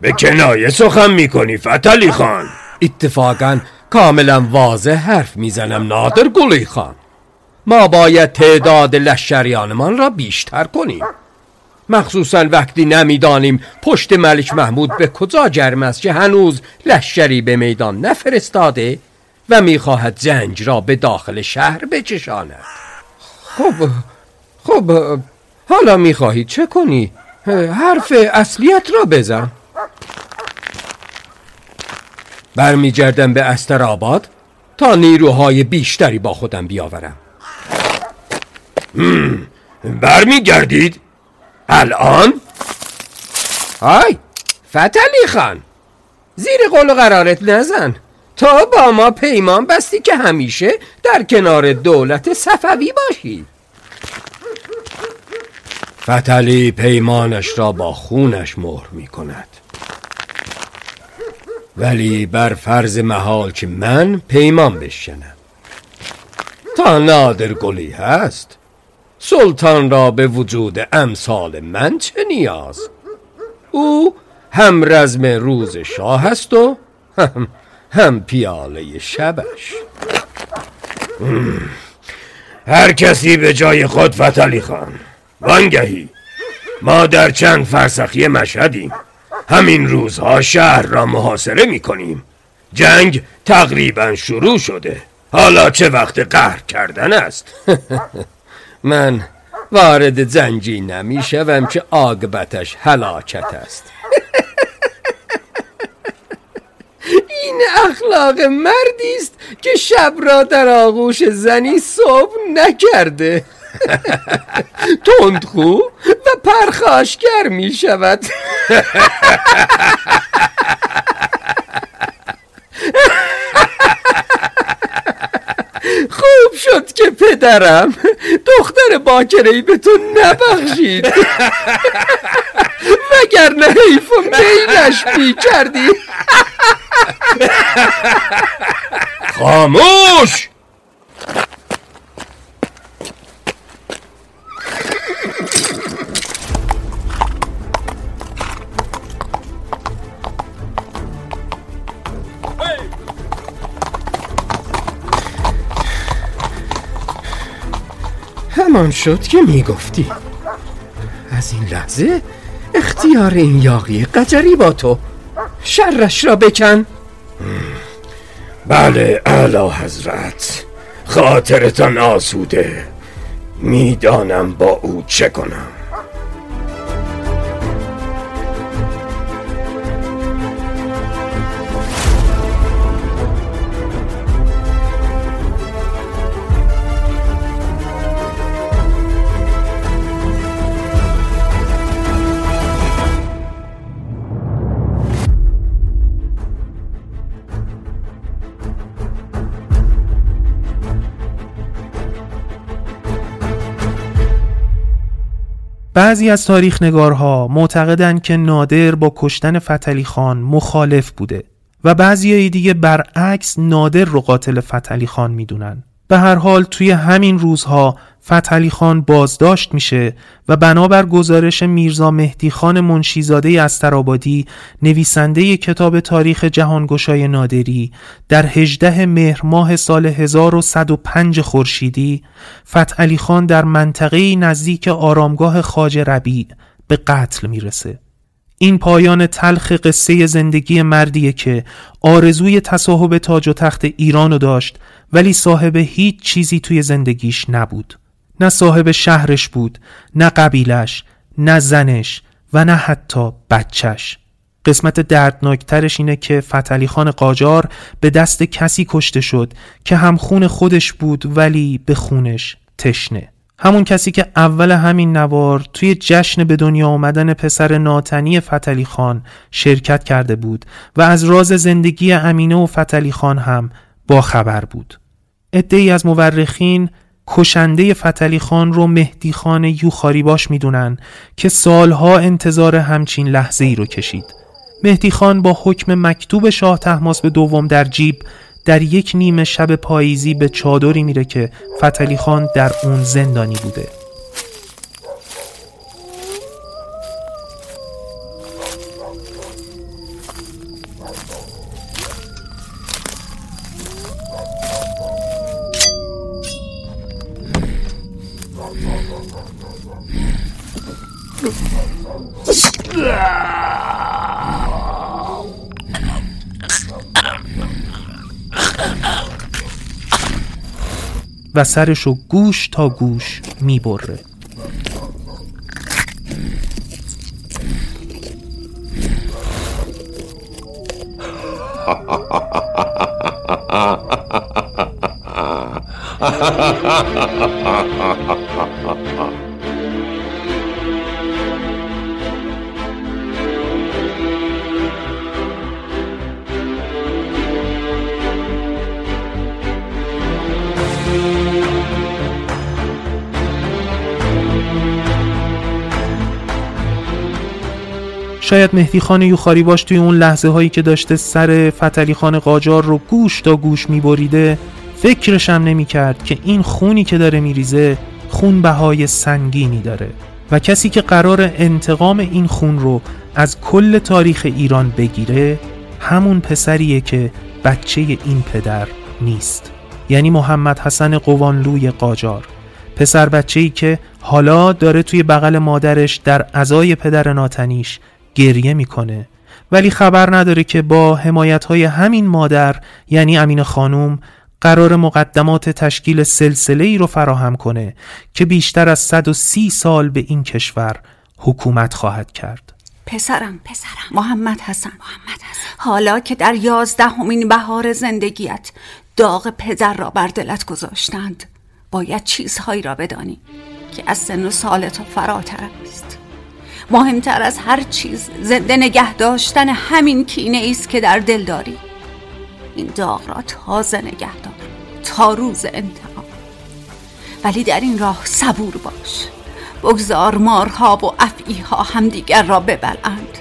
به کنایه سخن می‌کنی فتلی خان. اتفاقا کاملا واضح حرف می‌زنم نادر گلی خان. ما باید تعداد لشکریانمان را بیشتر کنیم. مخصوصا وقتی نمی‌دانیم پشت ملک محمود به کجا جرم است که هنوز لشکری به میدان نفرستاده و می‌خواهد زنج را به داخل شهر بچشاند. خب خب حالا می‌خواهی چه کنی؟ حرف اصلیت را بزن. برمیگردم به استرآباد تا نیروهای بیشتری با خودم بیاورم. برمیگردید؟ الان؟ های فتلی خان زیر قول و قرارت نزن. تا با ما پیمان بستی که همیشه در کنار دولت صفوی باشی. فتلی پیمانش را با خونش مهر می کند ولی بر فرض محال که من پیمان بشنم تا نادر گلی هست سلطان را به وجود امثال من چه نیاز؟ او هم رزم روز شاه است و هم, هم پیاله شبش. هر کسی به جای خود فتلی خان. وانگهی. ما در چند فرسخی مشهدیم. همین روزها شهر را محاصره می کنیم جنگ تقریبا شروع شده. حالا چه وقت قهر کردن است؟ *laughs* من وارد زنجی نمی شوم که آگبتش هلاکت است. *laughs* این اخلاق مردی است که شب را در آغوش زنی صبح نکرده. *laughs* تندخو و پرخاشگر می شود *laughs* خوب شد که پدرم دختر باکره به تو نبخشید. وگرنه حیف و میلش می کردی خاموش! همان شد که می‌گفتی. از این لحظه اختیار این یاقی قجری با تو. شرش را بکن. بله اعلی حضرت. خاطرتان آسوده. می‌دانم با او چه کنم. بعضی از تاریخ نگارها معتقدند که نادر با کشتن فتلی خان مخالف بوده و بعضی دیگه برعکس نادر رو قاتل فتلی خان می‌دونن. به هر حال توی همین روزها فتحعلی خان بازداشت میشه و بنابر گزارش میرزا مهدی خان منشیزاده استرابادی نویسنده کتاب تاریخ جهانگشای نادری در 18 مهر ماه سال 1105 خورشیدی فتحعلی خان در منطقه نزدیک آرامگاه خاج ربیع به قتل می‌رسه. این پایان تلخ قصه زندگی مردیه که آرزوی تصاحب تاج و تخت ایرانو داشت ولی صاحب هیچ چیزی توی زندگیش نبود. نه صاحب شهرش بود نه قبیلش نه زنش و نه حتی بچش قسمت دردناکترش اینه که فتلی خان قاجار به دست کسی کشته شد که هم خون خودش بود ولی به خونش تشنه. همون کسی که اول همین نوار توی جشن به دنیا آمدن پسر ناتنی فتلی خان شرکت کرده بود و از راز زندگی امینه و فتلی خان هم با خبر بود. ای از مورخین کشنده فتلی خان رو مهدی خان یوخاری باش می‌دونن که سالها انتظار همچین لحظه ای رو کشید. مهدی خان با حکم مکتوب شاه تحماس به دوم در جیب در یک نیمه شب پاییزی به چادری میره که فتلی خان در اون زندانی بوده. و سرشو گوش تا گوش می‌بره. *laughs* شاید مهدی خان یوخاری باش توی اون لحظه هایی که داشته سر فتلی خان قاجار رو گوش تا گوش میبریده فکرشم نمی کرد که این خونی که داره میریزه خون بهای سنگینی داره و کسی که قرار انتقام این خون رو از کل تاریخ ایران بگیره همون پسریه که بچه این پدر نیست. یعنی محمد حسن قوانلوی قاجار. پسر بچه ای که حالا داره توی بغل مادرش در ازای پدر ناتنیش گریه می‌کنه. ولی خبر نداره که با حمایت های همین مادر یعنی امین خانوم قرار مقدمات تشکیل سلسله ای رو فراهم کنه که بیشتر از 130 سال به این کشور حکومت خواهد کرد. پسرم پسرم. محمد حسن. محمد حسن. حالا که در یازدهمین بهار زندگیت داغ پدر را بر دلت گذاشتند باید چیزهایی را بدانی که از سن و سال تو فراتر است. مهمتر از هر چیز زنده نگه داشتن همین کینه است که در دل داری. این داغ را تازه نگه دار تا روز انتقام. ولی در این راه صبور باش. بگذار مارها و افعیها همدیگر را ببلند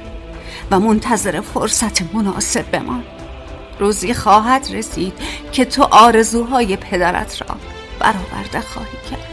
و منتظر فرصت مناسب بمان. روزی خواهد رسید که تو آرزوهای پدرت را برآورده خواهی کرد.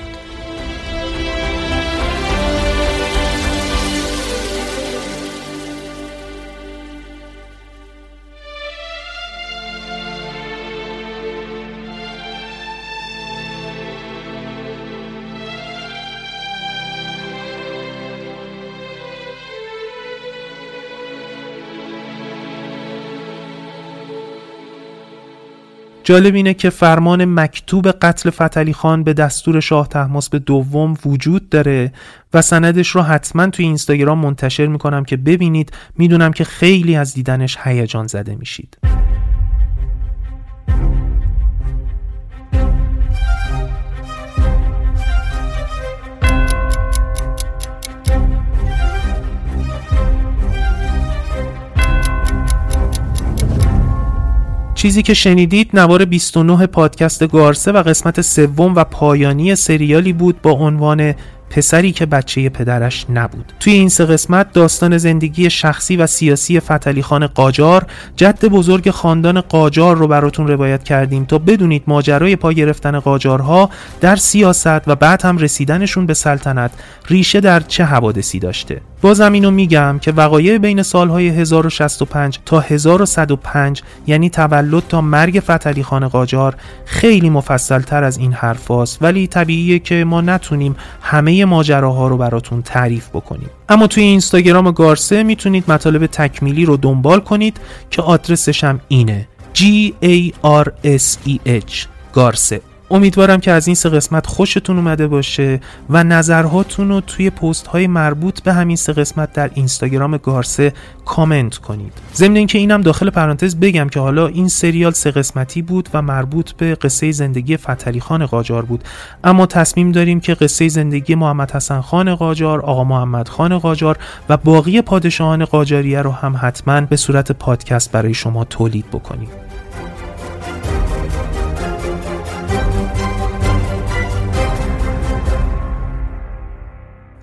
جالب اینه که فرمان مکتوب قتل فتلی خان به دستور شاه به دوم وجود داره و سندش رو حتما توی اینستاگرام منتشر می‌کنم که ببینید. می‌دونم که خیلی از دیدنش هیجان زده میشید. چیزی که شنیدید نوار 29 پادکست گارسه و قسمت سوم و پایانی سریالی بود با عنوان پسری که بچه پدرش نبود. توی این سه قسمت داستان زندگی شخصی و سیاسی فتلی خان قاجار جد بزرگ خاندان قاجار رو براتون روایت کردیم تا بدونید ماجرای پا گرفتن قاجارها در سیاست و بعد هم رسیدنشون به سلطنت ریشه در چه حوادثی داشته. بازم اینو میگم که وقایع بین سالهای 1065 تا 1105 یعنی تولد تا مرگ فتلی خان قاجار خیلی مفصل تر از این حرفاست ولی طبیعیه که ما نتونیم ماجراها رو براتون تعریف بکنیم. اما توی اینستاگرام گارسه می‌تونید مطالب تکمیلی رو دنبال کنید که آدرسش هم اینه. G A R S E H گارسه. امیدوارم که از این سه قسمت خوشتون اومده باشه و نظرهاتون رو توی پست های مربوط به همین سه قسمت در اینستاگرام گارسه کامنت کنید. ضمن اینکه اینم داخل پرانتز بگم که حالا این سریال سه قسمتی بود و مربوط به قصه زندگی فتلی خان قاجار بود. اما تصمیم داریم که قصه زندگی محمد حسن خان قاجار آقا محمد خان قاجار و باقی پادشاهان قاجاریه رو هم حتما به صورت پادکست برای شما تولید بکنیم.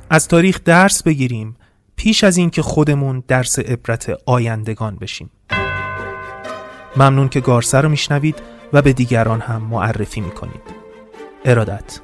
از تاریخ درس بگیریم پیش از اینکه خودمون درس عبرت آیندگان بشیم. ممنون که گارسه رو میشنوید و به دیگران هم معرفی می‌کنید. ارادت.